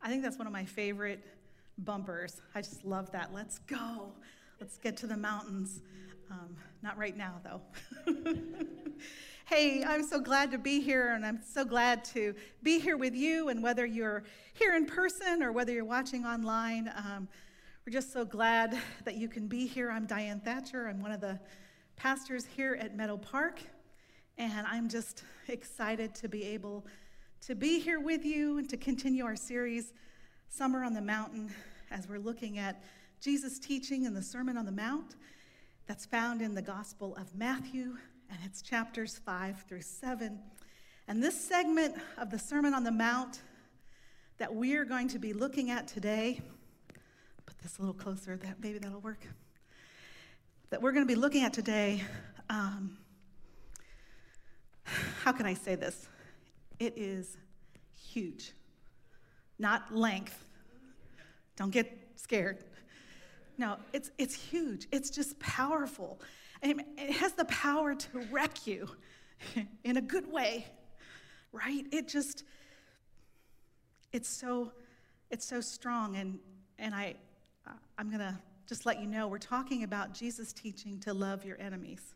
I think that's one of my favorite bumpers. I just love that. Let's go. Let's get to the mountains. Um, not right now, though. hey, I'm so glad to be here, and I'm so glad to be here with you. And whether you're here in person or whether you're watching online, um, we're just so glad that you can be here. I'm Diane Thatcher. I'm one of the pastors here at Meadow Park, and I'm just excited to be able to be here with you and to continue our series, Summer on the Mountain, as we're looking at Jesus' teaching in the Sermon on the Mount that's found in the Gospel of Matthew, and it's chapters 5 through 7. And this segment of the Sermon on the Mount that we are going to be looking at today, put this a little closer, that maybe that'll work. That we're going to be looking at today. Um, how can I say this? It is huge, not length. Don't get scared. No, it's, it's huge. It's just powerful. And it has the power to wreck you in a good way, right? It just, it's so, it's so strong. And, and I, I'm going to just let you know we're talking about Jesus teaching to love your enemies.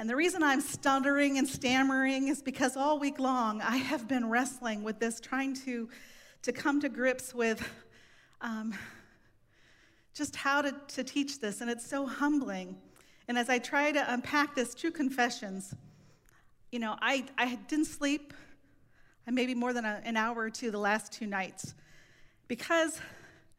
And the reason I'm stuttering and stammering is because all week long I have been wrestling with this, trying to, to come to grips with um, just how to, to teach this, and it's so humbling. And as I try to unpack this, true confessions, you know, I, I didn't sleep maybe more than a, an hour or two the last two nights because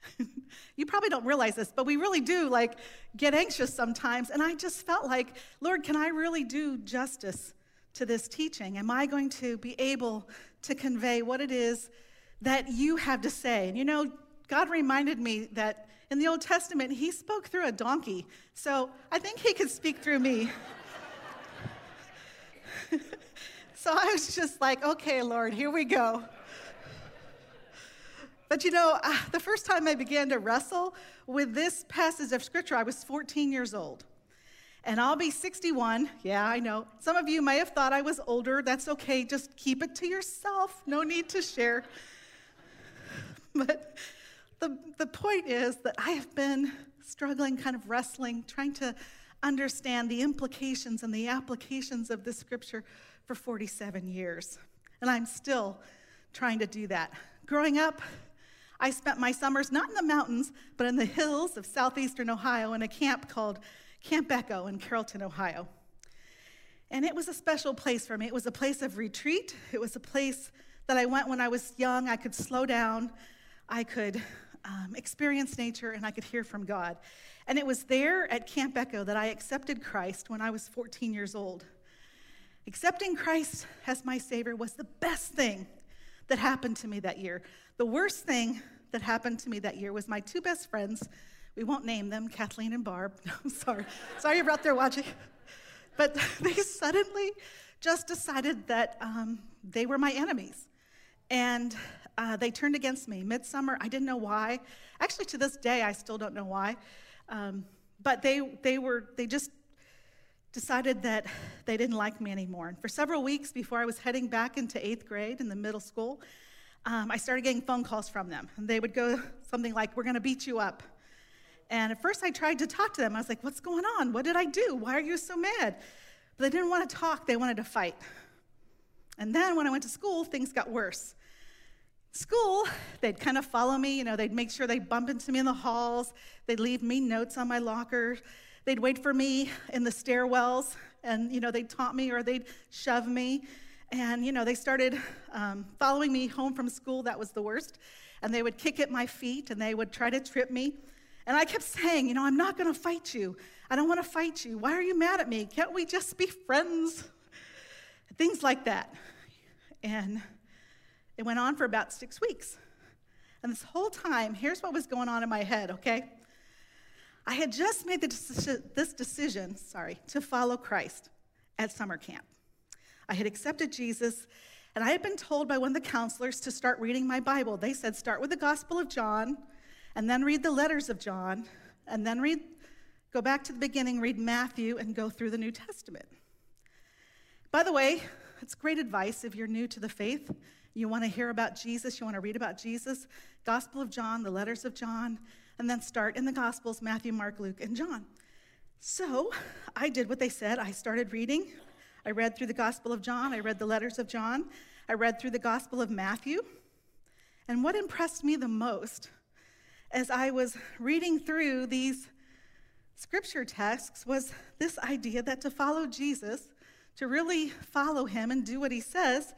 you probably don't realize this, but we really do like get anxious sometimes. And I just felt like, Lord, can I really do justice to this teaching? Am I going to be able to convey what it is that you have to say? And you know, God reminded me that in the Old Testament, he spoke through a donkey. So I think he could speak through me. so I was just like, okay, Lord, here we go. But you know, uh, the first time I began to wrestle with this passage of scripture, I was 14 years old. And I'll be 61. Yeah, I know. Some of you may have thought I was older. That's okay. Just keep it to yourself. No need to share. But the, the point is that I have been struggling, kind of wrestling, trying to understand the implications and the applications of this scripture for 47 years. And I'm still trying to do that. Growing up, I spent my summers not in the mountains, but in the hills of southeastern Ohio in a camp called Camp Echo in Carrollton, Ohio. And it was a special place for me. It was a place of retreat. It was a place that I went when I was young. I could slow down. I could um, experience nature and I could hear from God. And it was there at Camp Echo that I accepted Christ when I was 14 years old. Accepting Christ as my Savior was the best thing that happened to me that year. The worst thing that happened to me that year was my two best friends. We won't name them, Kathleen and Barb. I'm sorry. sorry you're out there watching. But they suddenly just decided that um, they were my enemies. And uh, they turned against me. Midsummer, I didn't know why. Actually, to this day, I still don't know why. Um, but they, they, were, they just decided that they didn't like me anymore. And for several weeks before I was heading back into eighth grade in the middle school, um, I started getting phone calls from them. And they would go something like, We're going to beat you up. And at first, I tried to talk to them. I was like, What's going on? What did I do? Why are you so mad? But they didn't want to talk, they wanted to fight. And then when I went to school, things got worse school, they'd kind of follow me. You know, they'd make sure they bump into me in the halls. They'd leave me notes on my locker. They'd wait for me in the stairwells, and you know, they'd taunt me or they'd shove me. And you know, they started um, following me home from school. That was the worst. And they would kick at my feet, and they would try to trip me. And I kept saying, you know, I'm not going to fight you. I don't want to fight you. Why are you mad at me? Can't we just be friends? Things like that. And it went on for about six weeks. And this whole time, here's what was going on in my head, okay? I had just made this decision, sorry, to follow Christ at summer camp. I had accepted Jesus, and I had been told by one of the counselors to start reading my Bible. They said, start with the Gospel of John, and then read the letters of John, and then read, go back to the beginning, read Matthew, and go through the New Testament. By the way, it's great advice if you're new to the faith you want to hear about Jesus, you want to read about Jesus, Gospel of John, the letters of John, and then start in the Gospels Matthew, Mark, Luke, and John. So I did what they said. I started reading. I read through the Gospel of John, I read the letters of John, I read through the Gospel of Matthew. And what impressed me the most as I was reading through these scripture texts was this idea that to follow Jesus, to really follow him and do what he says,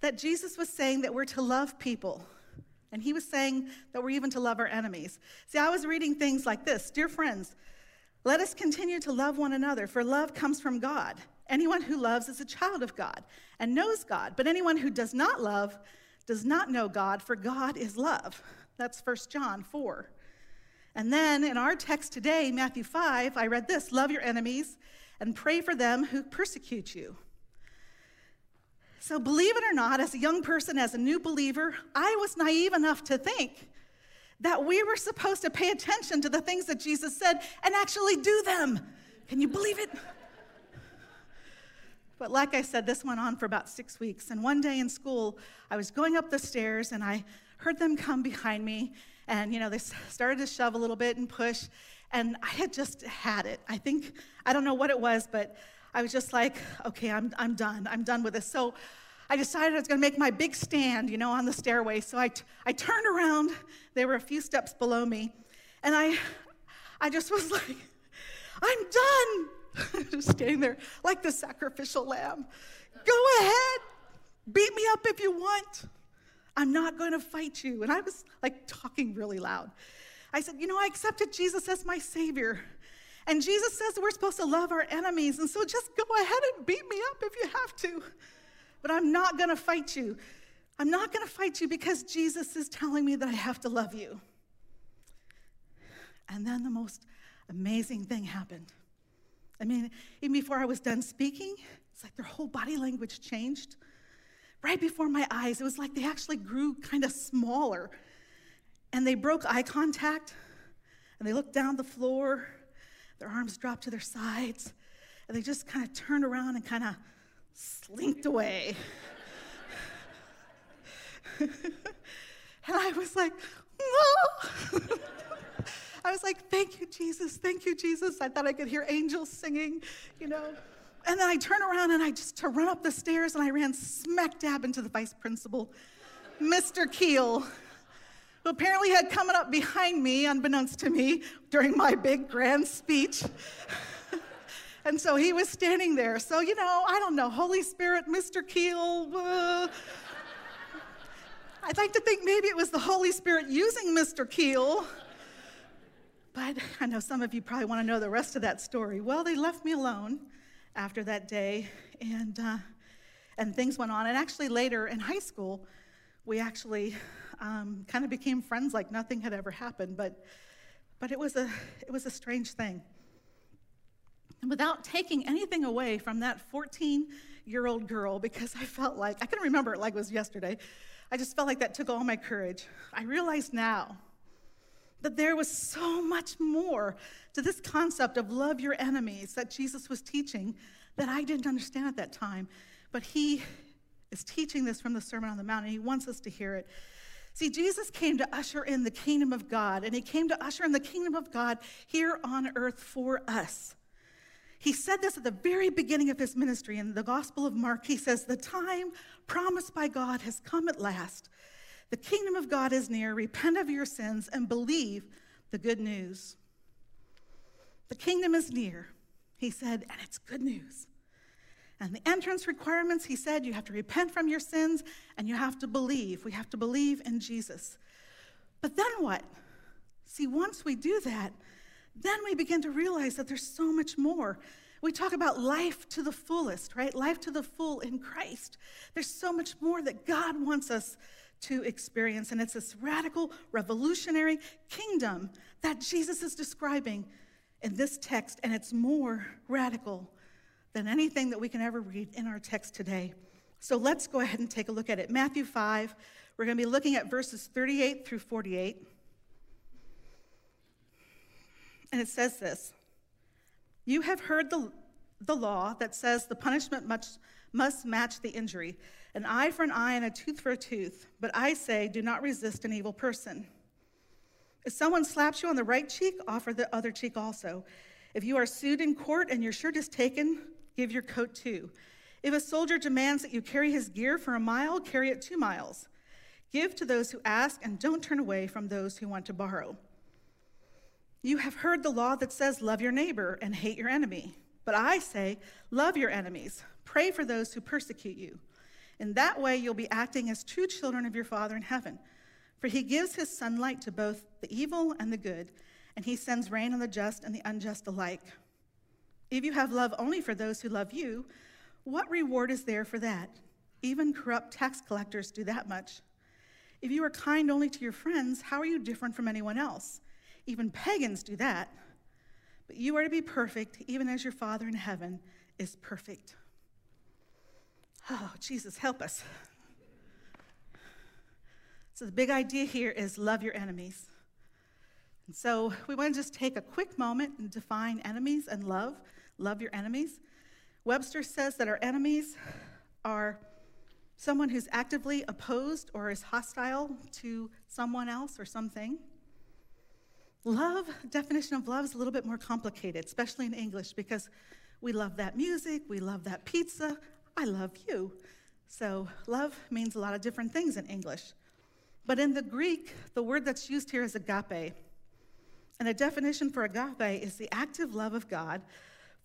that Jesus was saying that we're to love people. And he was saying that we're even to love our enemies. See, I was reading things like this Dear friends, let us continue to love one another, for love comes from God. Anyone who loves is a child of God and knows God, but anyone who does not love does not know God, for God is love. That's 1 John 4. And then in our text today, Matthew 5, I read this love your enemies and pray for them who persecute you. So, believe it or not, as a young person, as a new believer, I was naive enough to think that we were supposed to pay attention to the things that Jesus said and actually do them. Can you believe it? But like I said, this went on for about six weeks. And one day in school, I was going up the stairs and I heard them come behind me. And, you know, they started to shove a little bit and push. And I had just had it. I think, I don't know what it was, but I was just like, okay, I'm, I'm done. I'm done with this. So I decided I was going to make my big stand, you know, on the stairway. So I, t- I turned around. They were a few steps below me. And I, I just was like, I'm done. just standing there like the sacrificial lamb. Go ahead. Beat me up if you want. I'm not going to fight you. And I was like talking really loud. I said, You know, I accepted Jesus as my Savior. And Jesus says we're supposed to love our enemies. And so just go ahead and beat me up if you have to. But I'm not going to fight you. I'm not going to fight you because Jesus is telling me that I have to love you. And then the most amazing thing happened. I mean, even before I was done speaking, it's like their whole body language changed. Right before my eyes, it was like they actually grew kind of smaller. And they broke eye contact and they looked down the floor their arms dropped to their sides, and they just kind of turned around and kind of slinked away. and I was like, no. I was like, thank you, Jesus. Thank you, Jesus. I thought I could hear angels singing, you know. And then I turn around and I just to run up the stairs and I ran smack dab into the vice principal, Mr. Keel who apparently had come up behind me, unbeknownst to me, during my big grand speech. and so he was standing there. So, you know, I don't know, Holy Spirit, Mr. Keel. Uh, I'd like to think maybe it was the Holy Spirit using Mr. Keel. But I know some of you probably want to know the rest of that story. Well, they left me alone after that day, and, uh, and things went on. And actually, later in high school, we actually um, kind of became friends like nothing had ever happened, but, but it, was a, it was a strange thing. And without taking anything away from that 14 year old girl, because I felt like, I can remember it like it was yesterday, I just felt like that took all my courage. I realize now that there was so much more to this concept of love your enemies that Jesus was teaching that I didn't understand at that time. But he is teaching this from the Sermon on the Mount, and he wants us to hear it. See, Jesus came to usher in the kingdom of God, and he came to usher in the kingdom of God here on earth for us. He said this at the very beginning of his ministry in the Gospel of Mark. He says, The time promised by God has come at last. The kingdom of God is near. Repent of your sins and believe the good news. The kingdom is near, he said, and it's good news. And the entrance requirements, he said, you have to repent from your sins and you have to believe. We have to believe in Jesus. But then what? See, once we do that, then we begin to realize that there's so much more. We talk about life to the fullest, right? Life to the full in Christ. There's so much more that God wants us to experience. And it's this radical, revolutionary kingdom that Jesus is describing in this text, and it's more radical than anything that we can ever read in our text today. So let's go ahead and take a look at it. Matthew 5, we're going to be looking at verses 38 through 48. And it says this You have heard the, the law that says the punishment must, must match the injury. an eye for an eye and a tooth for a tooth. But I say, do not resist an evil person. If someone slaps you on the right cheek, offer the other cheek also. If you are sued in court and your shirt is taken, give your coat too. If a soldier demands that you carry his gear for a mile, carry it two miles. Give to those who ask, and don't turn away from those who want to borrow. You have heard the law that says, Love your neighbor and hate your enemy. But I say, Love your enemies, pray for those who persecute you. In that way, you'll be acting as true children of your Father in heaven. For he gives his sunlight to both the evil and the good, and he sends rain on the just and the unjust alike. If you have love only for those who love you, what reward is there for that? Even corrupt tax collectors do that much. If you are kind only to your friends, how are you different from anyone else? Even pagans do that. But you are to be perfect, even as your Father in heaven is perfect. Oh, Jesus, help us. So, the big idea here is love your enemies. And so, we want to just take a quick moment and define enemies and love. Love your enemies. Webster says that our enemies are someone who's actively opposed or is hostile to someone else or something. Love, definition of love is a little bit more complicated, especially in English, because we love that music, we love that pizza, I love you. So, love means a lot of different things in English. But in the Greek, the word that's used here is agape. And the definition for agape is the active love of God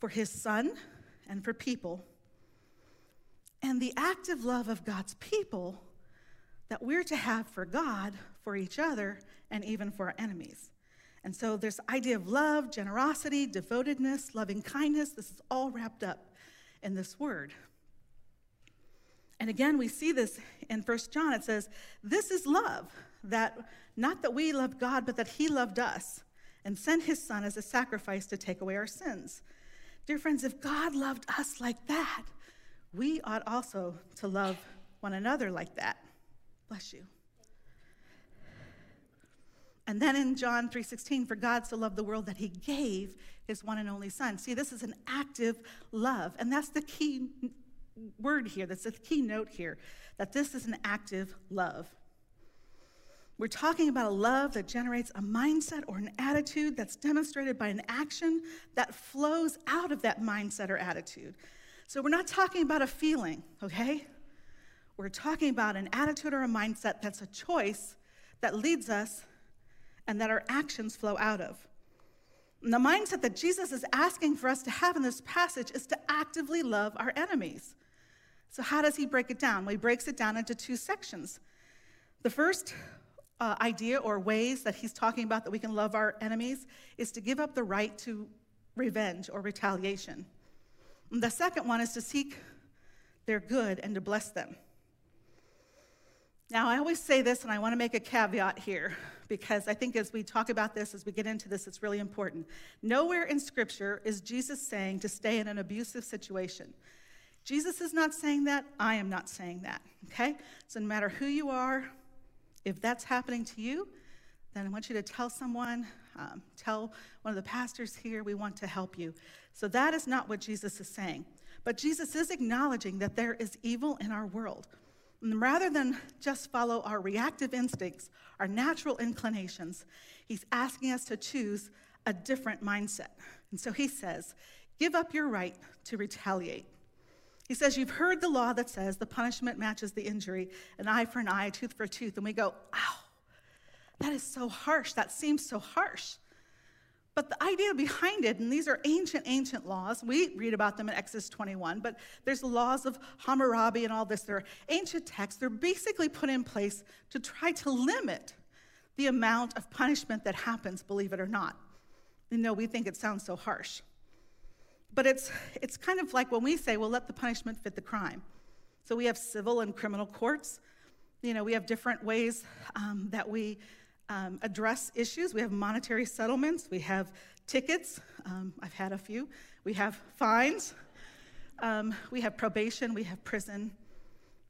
for his son and for people. And the active love of God's people that we're to have for God, for each other, and even for our enemies. And so this idea of love, generosity, devotedness, loving kindness, this is all wrapped up in this word. And again, we see this in First John. It says, This is love, that not that we loved God, but that He loved us and sent His Son as a sacrifice to take away our sins. Dear friends, if God loved us like that, we ought also to love one another like that. Bless you. And then in John 3:16, for God so loved the world that he gave his one and only son. See, this is an active love, and that's the key word here, that's the key note here, that this is an active love. We're talking about a love that generates a mindset or an attitude that's demonstrated by an action that flows out of that mindset or attitude. So we're not talking about a feeling, okay? We're talking about an attitude or a mindset that's a choice that leads us and that our actions flow out of. And the mindset that Jesus is asking for us to have in this passage is to actively love our enemies. So, how does he break it down? Well, he breaks it down into two sections. The first uh, idea or ways that he's talking about that we can love our enemies is to give up the right to revenge or retaliation. And the second one is to seek their good and to bless them. Now, I always say this, and I want to make a caveat here because I think as we talk about this, as we get into this, it's really important. Nowhere in Scripture is Jesus saying to stay in an abusive situation. Jesus is not saying that. I am not saying that. Okay? So, no matter who you are, if that's happening to you, then I want you to tell someone, um, tell one of the pastors here, we want to help you. So, that is not what Jesus is saying. But Jesus is acknowledging that there is evil in our world. And rather than just follow our reactive instincts, our natural inclinations, he's asking us to choose a different mindset. And so he says, Give up your right to retaliate. He says, You've heard the law that says the punishment matches the injury, an eye for an eye, a tooth for a tooth. And we go, Ow, that is so harsh. That seems so harsh. But the idea behind it, and these are ancient, ancient laws, we read about them in Exodus 21, but there's laws of Hammurabi and all this. They're ancient texts. They're basically put in place to try to limit the amount of punishment that happens, believe it or not. You know, we think it sounds so harsh. But it's, it's kind of like when we say, well, let the punishment fit the crime. So we have civil and criminal courts. You know, we have different ways um, that we um, address issues. We have monetary settlements, we have tickets. Um, I've had a few. We have fines. Um, we have probation, we have prison.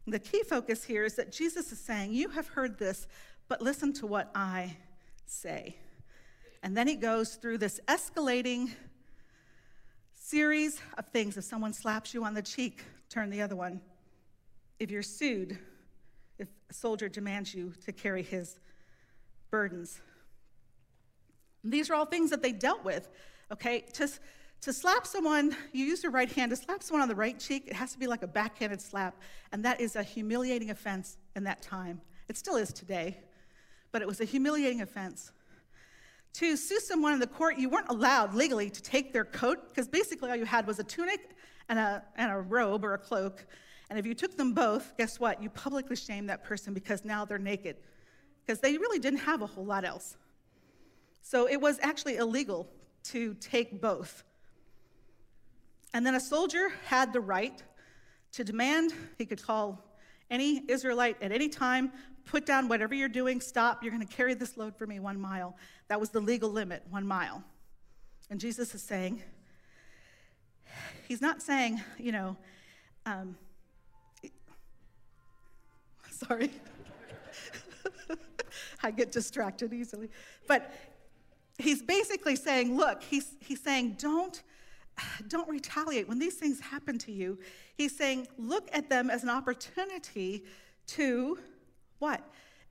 The key focus here is that Jesus is saying, You have heard this, but listen to what I say. And then he goes through this escalating series of things. If someone slaps you on the cheek, turn the other one. if you're sued, if a soldier demands you to carry his burdens. These are all things that they dealt with, okay? To, to slap someone, you use your right hand to slap someone on the right cheek, it has to be like a backhanded slap, and that is a humiliating offense in that time. It still is today, but it was a humiliating offense. To sue someone in the court, you weren't allowed legally to take their coat, because basically all you had was a tunic and a, and a robe or a cloak. And if you took them both, guess what? You publicly shamed that person because now they're naked, because they really didn't have a whole lot else. So it was actually illegal to take both. And then a soldier had the right to demand, he could call any Israelite at any time, put down whatever you're doing, stop, you're going to carry this load for me one mile. That was the legal limit, one mile. And Jesus is saying, he's not saying, you know, um, sorry. I get distracted easily. But he's basically saying, look, he's, he's saying, don't, don't retaliate. When these things happen to you, he's saying, look at them as an opportunity to what?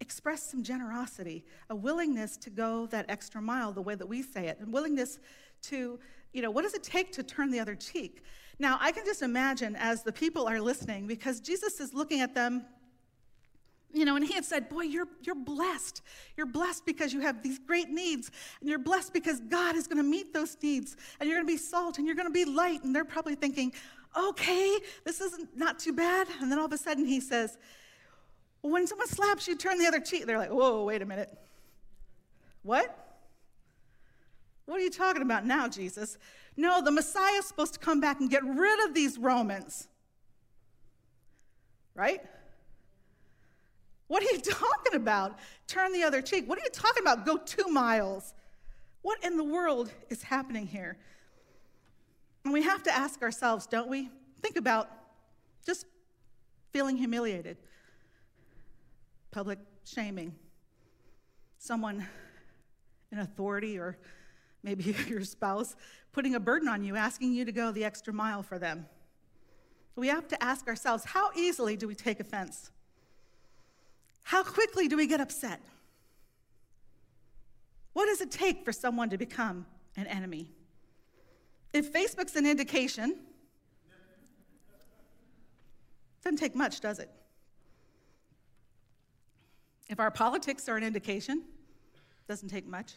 Express some generosity, a willingness to go that extra mile, the way that we say it, and willingness to, you know, what does it take to turn the other cheek? Now, I can just imagine as the people are listening, because Jesus is looking at them you know, and he had said, Boy, you're, you're blessed. You're blessed because you have these great needs. And you're blessed because God is going to meet those needs. And you're going to be salt and you're going to be light. And they're probably thinking, Okay, this isn't not too bad. And then all of a sudden he says, When someone slaps you, turn the other cheek. They're like, Whoa, wait a minute. What? What are you talking about now, Jesus? No, the Messiah is supposed to come back and get rid of these Romans. Right? What are you talking about? Turn the other cheek. What are you talking about? Go two miles. What in the world is happening here? And we have to ask ourselves, don't we? Think about just feeling humiliated, public shaming, someone in authority or maybe your spouse putting a burden on you, asking you to go the extra mile for them. We have to ask ourselves, how easily do we take offense? How quickly do we get upset? What does it take for someone to become an enemy? If Facebook's an indication, it doesn't take much, does it? If our politics are an indication, it doesn't take much.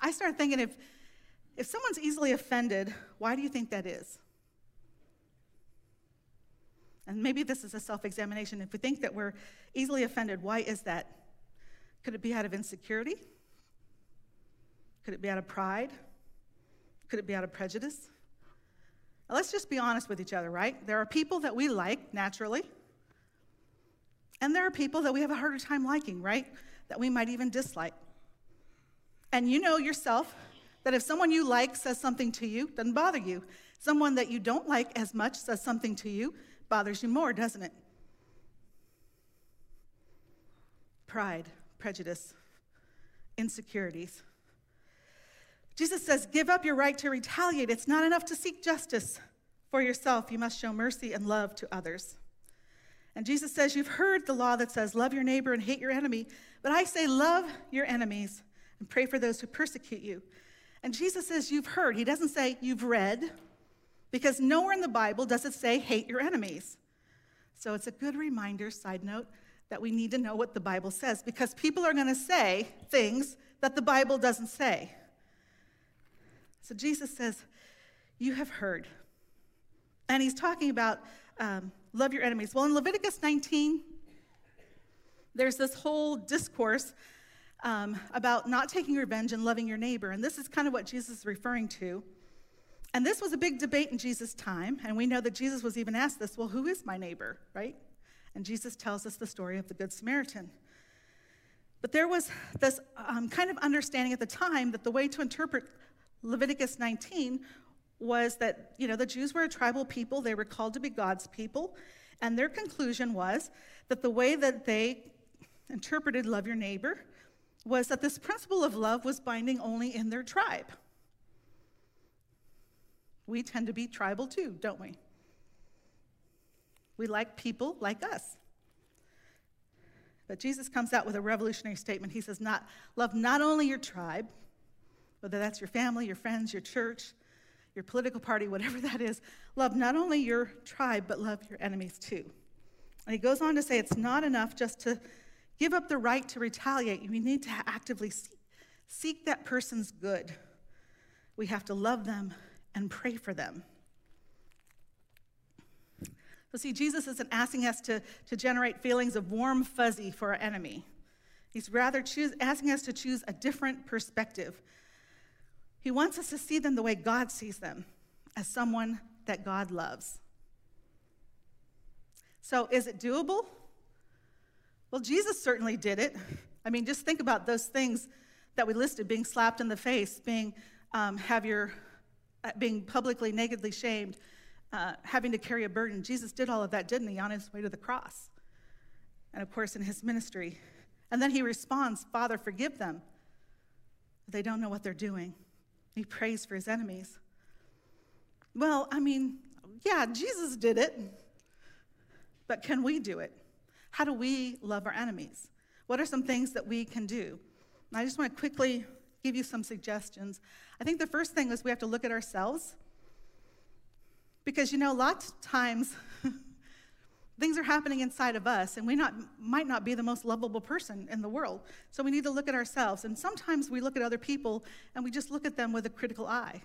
I started thinking if, if someone's easily offended, why do you think that is? And maybe this is a self examination. If we think that we're easily offended, why is that? Could it be out of insecurity? Could it be out of pride? Could it be out of prejudice? Now, let's just be honest with each other, right? There are people that we like naturally, and there are people that we have a harder time liking, right? That we might even dislike. And you know yourself that if someone you like says something to you, doesn't bother you. Someone that you don't like as much says something to you, bothers you more, doesn't it? Pride, prejudice, insecurities. Jesus says, Give up your right to retaliate. It's not enough to seek justice for yourself. You must show mercy and love to others. And Jesus says, You've heard the law that says, Love your neighbor and hate your enemy. But I say, Love your enemies and pray for those who persecute you. And Jesus says, You've heard. He doesn't say, You've read. Because nowhere in the Bible does it say, hate your enemies. So it's a good reminder, side note, that we need to know what the Bible says because people are going to say things that the Bible doesn't say. So Jesus says, You have heard. And he's talking about um, love your enemies. Well, in Leviticus 19, there's this whole discourse um, about not taking revenge and loving your neighbor. And this is kind of what Jesus is referring to. And this was a big debate in Jesus' time, and we know that Jesus was even asked this well, who is my neighbor, right? And Jesus tells us the story of the Good Samaritan. But there was this um, kind of understanding at the time that the way to interpret Leviticus 19 was that, you know, the Jews were a tribal people, they were called to be God's people, and their conclusion was that the way that they interpreted love your neighbor was that this principle of love was binding only in their tribe. We tend to be tribal too, don't we? We like people like us. But Jesus comes out with a revolutionary statement. He says, not, Love not only your tribe, whether that's your family, your friends, your church, your political party, whatever that is, love not only your tribe, but love your enemies too. And he goes on to say it's not enough just to give up the right to retaliate. We need to actively seek, seek that person's good. We have to love them and pray for them. So, see, Jesus isn't asking us to, to generate feelings of warm fuzzy for our enemy. He's rather choose, asking us to choose a different perspective. He wants us to see them the way God sees them, as someone that God loves. So, is it doable? Well, Jesus certainly did it. I mean, just think about those things that we listed being slapped in the face, being, um, have your, uh, being publicly nakedly shamed, uh, having to carry a burden. Jesus did all of that, didn't he, on his way to the cross? And of course, in his ministry. And then he responds, Father, forgive them. They don't know what they're doing. He prays for his enemies. Well, I mean, yeah, Jesus did it. But can we do it? How do we love our enemies? What are some things that we can do? And I just want to quickly give you some suggestions. I think the first thing is we have to look at ourselves because, you know, lots of times things are happening inside of us, and we not, might not be the most lovable person in the world. So we need to look at ourselves. And sometimes we look at other people and we just look at them with a critical eye.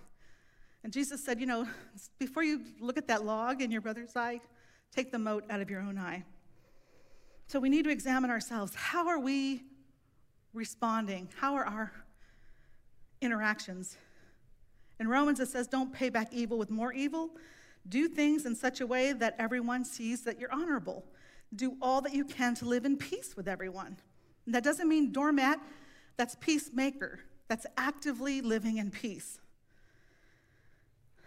And Jesus said, you know, before you look at that log in your brother's eye, take the mote out of your own eye. So we need to examine ourselves. How are we responding? How are our interactions? In Romans, it says, don't pay back evil with more evil, do things in such a way that everyone sees that you're honorable. Do all that you can to live in peace with everyone. And that doesn't mean doormat, that's peacemaker. That's actively living in peace.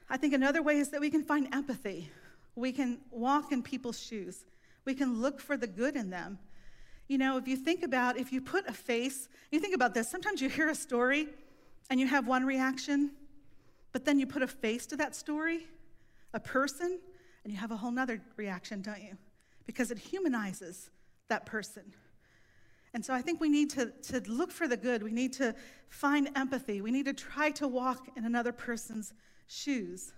I think another way is that we can find empathy. We can walk in people's shoes. We can look for the good in them. You know, if you think about, if you put a face, you think about this, sometimes you hear a story and you have one reaction, but then you put a face to that story a person, and you have a whole nother reaction, don't you? Because it humanizes that person. And so I think we need to, to look for the good. We need to find empathy. We need to try to walk in another person's shoes.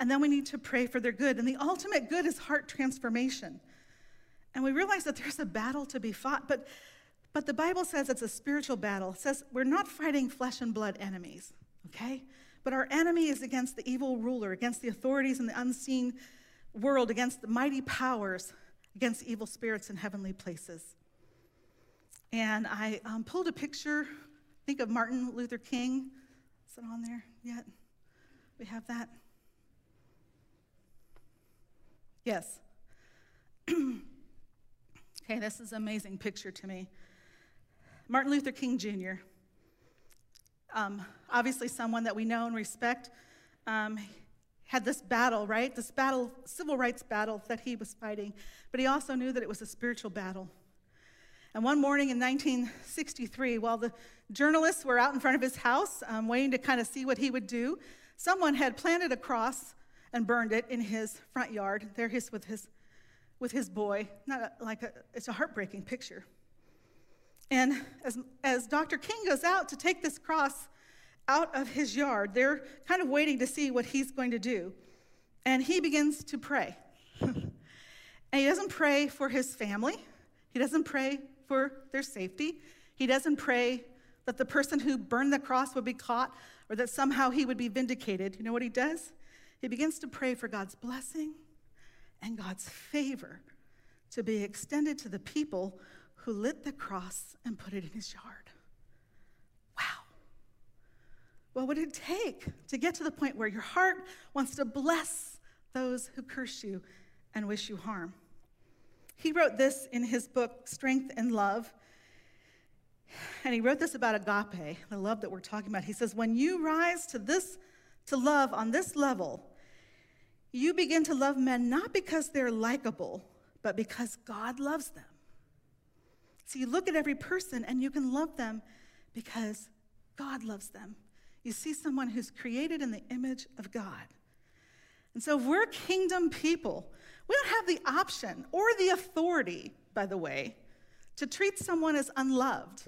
And then we need to pray for their good. And the ultimate good is heart transformation. And we realize that there's a battle to be fought, but, but the Bible says it's a spiritual battle. It says we're not fighting flesh and blood enemies, okay? But our enemy is against the evil ruler, against the authorities in the unseen world, against the mighty powers, against evil spirits in heavenly places. And I um, pulled a picture, think of Martin Luther King. Is it on there yet? We have that? Yes. okay, this is an amazing picture to me. Martin Luther King Jr um, obviously someone that we know and respect, um, had this battle, right? This battle, civil rights battle that he was fighting, but he also knew that it was a spiritual battle. And one morning in 1963, while the journalists were out in front of his house um, waiting to kind of see what he would do, someone had planted a cross and burned it in his front yard. There he's with his, with his boy. Not a, like a, it's a heartbreaking picture. And as, as Dr. King goes out to take this cross out of his yard, they're kind of waiting to see what he's going to do. And he begins to pray. and he doesn't pray for his family, he doesn't pray for their safety, he doesn't pray that the person who burned the cross would be caught or that somehow he would be vindicated. You know what he does? He begins to pray for God's blessing and God's favor to be extended to the people who lit the cross and put it in his yard. Wow. What would it take to get to the point where your heart wants to bless those who curse you and wish you harm? He wrote this in his book, Strength and Love. And he wrote this about agape, the love that we're talking about. He says, When you rise to this, to love on this level, you begin to love men not because they're likable, but because God loves them. So you look at every person and you can love them because God loves them. You see someone who's created in the image of God. And so if we're kingdom people, We don't have the option or the authority, by the way, to treat someone as unloved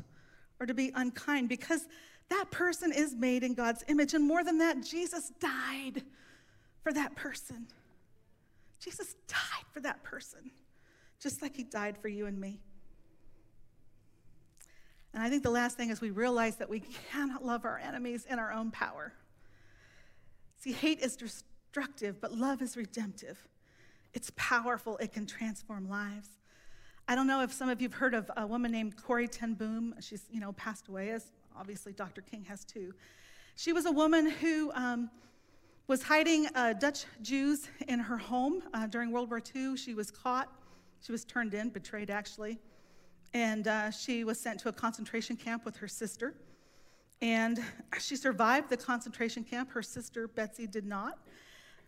or to be unkind because that person is made in God's image. And more than that, Jesus died for that person. Jesus died for that person, just like he died for you and me. And I think the last thing is we realize that we cannot love our enemies in our own power. See, hate is destructive, but love is redemptive. It's powerful, it can transform lives. I don't know if some of you have heard of a woman named Corrie ten Boom. She's, you know, passed away, as obviously Dr. King has too. She was a woman who um, was hiding uh, Dutch Jews in her home uh, during World War II. She was caught. She was turned in, betrayed actually. And uh, she was sent to a concentration camp with her sister. And she survived the concentration camp. Her sister, Betsie, did not.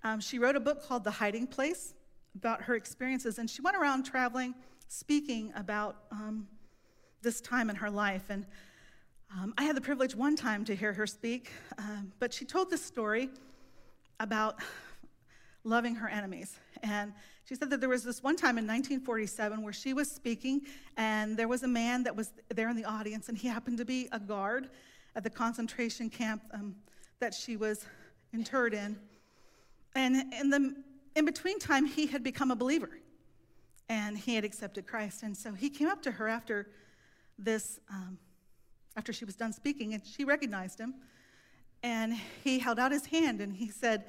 Um, she wrote a book called The Hiding Place about her experiences. And she went around traveling, speaking about um, this time in her life. And um, I had the privilege one time to hear her speak, um, but she told this story about loving her enemies. And she said that there was this one time in 1947 where she was speaking, and there was a man that was there in the audience, and he happened to be a guard at the concentration camp um, that she was interred in. And in the in between time, he had become a believer, and he had accepted Christ. And so he came up to her after this, um, after she was done speaking, and she recognized him. And he held out his hand and he said,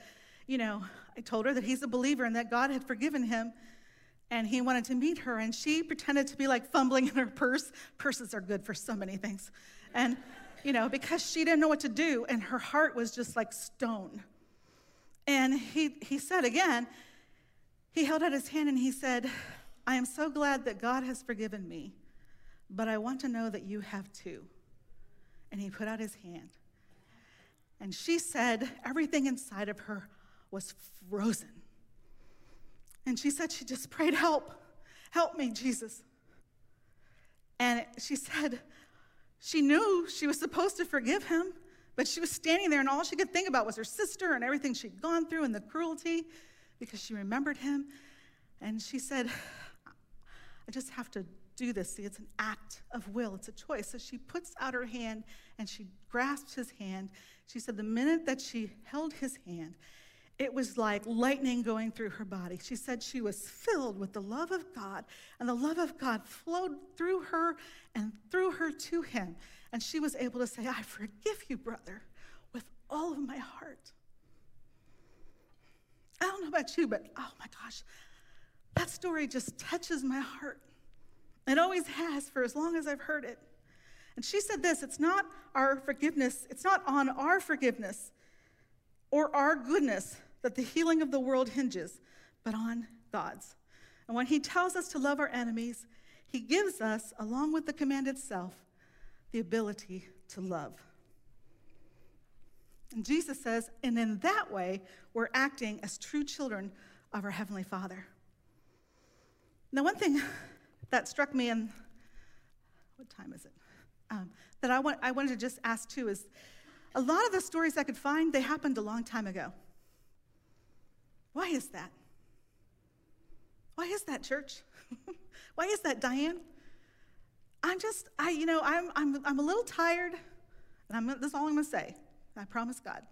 you know, I told her that he's a believer and that God had forgiven him and he wanted to meet her and she pretended to be like fumbling in her purse. Purses are good for so many things. And you know because she didn't know what to do and her heart was just like stone. And he he said again he held out his hand and he said i am so glad that god has forgiven me but i want to know that you have too. And he put out his hand. And she said everything inside of her was frozen. And she said she just prayed, Help, help me, Jesus. And she said she knew she was supposed to forgive him, but she was standing there and all she could think about was her sister and everything she'd gone through and the cruelty because she remembered him. And she said, I just have to do this. See, it's an act of will, it's a choice. So she puts out her hand and she grasps his hand. She said, the minute that she held his hand, it was like lightning going through her body. She said she was filled with the love of God, and the love of God flowed through her and through her to him. And she was able to say, I forgive you, brother, with all of my heart. I don't know about you, but oh my gosh, that story just touches my heart. It always has for as long as I've heard it. And she said this it's not our forgiveness, it's not on our forgiveness or our goodness that the healing of the world hinges, but on God's. And when He tells us to love our enemies, He gives us, along with the command itself, the ability to love. And Jesus says, and in that way, we're acting as true children of our Heavenly Father. Now, one thing that struck me in, what time is it? Um, that I, want, I wanted to just ask too is a lot of the stories I could find, they happened a long time ago. Why is that? Why is that, church? Why is that, Diane? I'm just, I, you know, I'm, I'm, I'm a little tired, and I'm, that's all I'm going to say. I promise God.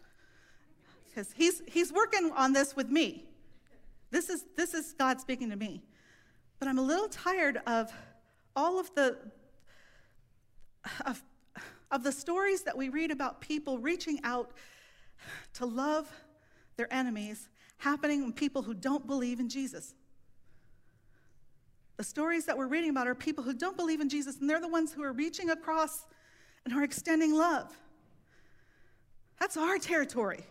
Because he's, he's working on this with me. This is, this is God speaking to me. But I'm a little tired of all of the, of, of the stories that we read about people reaching out to love their enemies happening in people who don't believe in Jesus. The stories that we're reading about are people who don't believe in Jesus, and they're the ones who are reaching across and are extending love. That's our territory.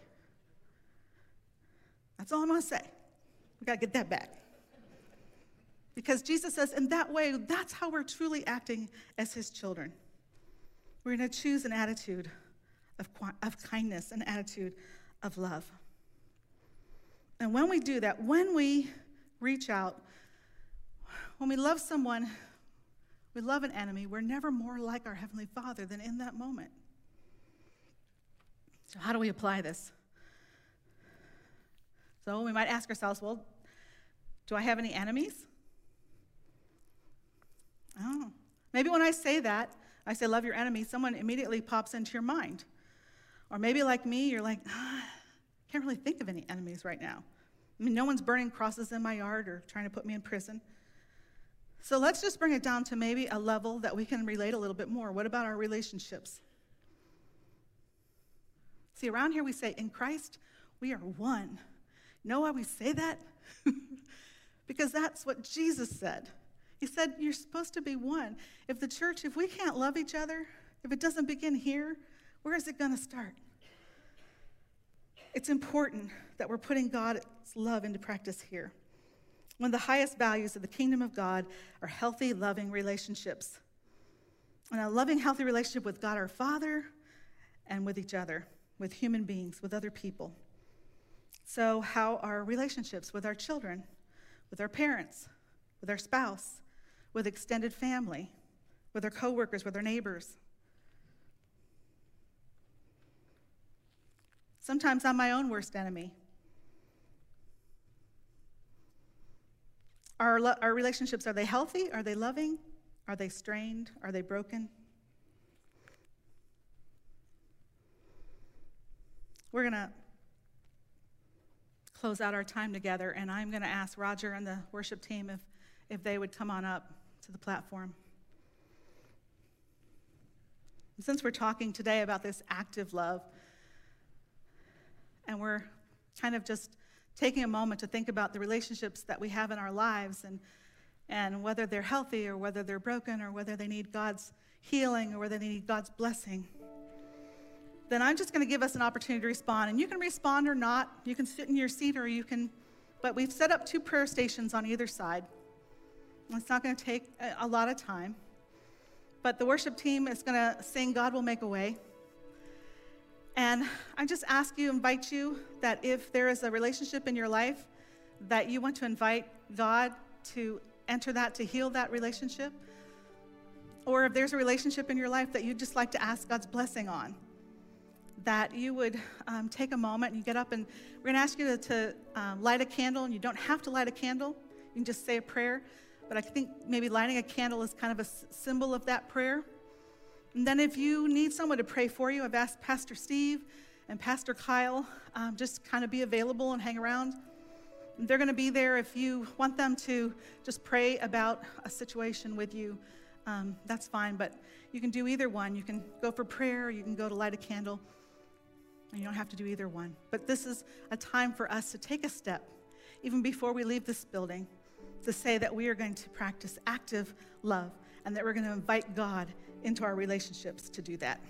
That's all I'm going to say. We got to get that back. Because Jesus says, in that way, that's how we're truly acting as his children. We're going to choose an attitude of, of kindness, an attitude of love. And when we do that, when we reach out, when we love someone, we love an enemy, we're never more like our Heavenly Father than in that moment. So, how do we apply this? So, we might ask ourselves, well, Do I have any enemies? Maybe when I say that, I say, love your enemy, someone immediately pops into your mind. Or maybe like me, you're like, ah, can't really think of any enemies right now. I mean, no one's burning crosses in my yard or trying to put me in prison. So let's just bring it down to maybe a level that we can relate a little bit more. What about our relationships? See, around here we say, in Christ, we are one. You know why we say that? because that's what Jesus said. He said, You're supposed to be one. If the church, if we can't love each other, if it doesn't begin here, where is it going to start? It's important that we're putting God's love into practice here. One of the highest values of the kingdom of God are healthy, loving relationships. And a loving, healthy relationship with God our Father and with each other, with human beings, with other people. So, how are relationships with our children, with our parents, with our spouse, with extended family, with our coworkers, with our neighbors? Sometimes I'm my own worst enemy. Our, our relationships, are they healthy? Are they loving? Are they strained? Are they broken? We're going to close out our time together, and I'm going to ask Roger and the worship team if, if they would come on up to the platform. And since we're talking today about this active love, and we're kind of just taking a moment to think about the relationships that we have in our lives and, and whether they're healthy or whether they're broken or whether they need God's healing or whether they need God's blessing, then I'm just going to give us an opportunity to respond. And you can respond or not. You can sit in your seat or you can, but we've set up two prayer stations on either side. It's not going to take a lot of time. But the worship team is going to sing God Will Make a Way. And I just ask you, invite you that if there is a relationship in your life that you want to invite God to enter that to heal that relationship, or if there's a relationship in your life that you'd just like to ask God's blessing on, that you would um, take a moment and you get up and we're going to ask you to, to um, light a candle, and you don't have to light a candle, you can just say a prayer. But I think maybe lighting a candle is kind of a symbol of that prayer. And then, if you need someone to pray for you, I've asked Pastor Steve and Pastor Kyle um, just kind of be available and hang around. And they're going to be there if you want them to just pray about a situation with you. Um, that's fine, but you can do either one. You can go for prayer, you can go to light a candle. And You don't have to do either one. But this is a time for us to take a step, even before we leave this building, to say that we are going to practice active love and that we're going to invite God into our relationships to do that.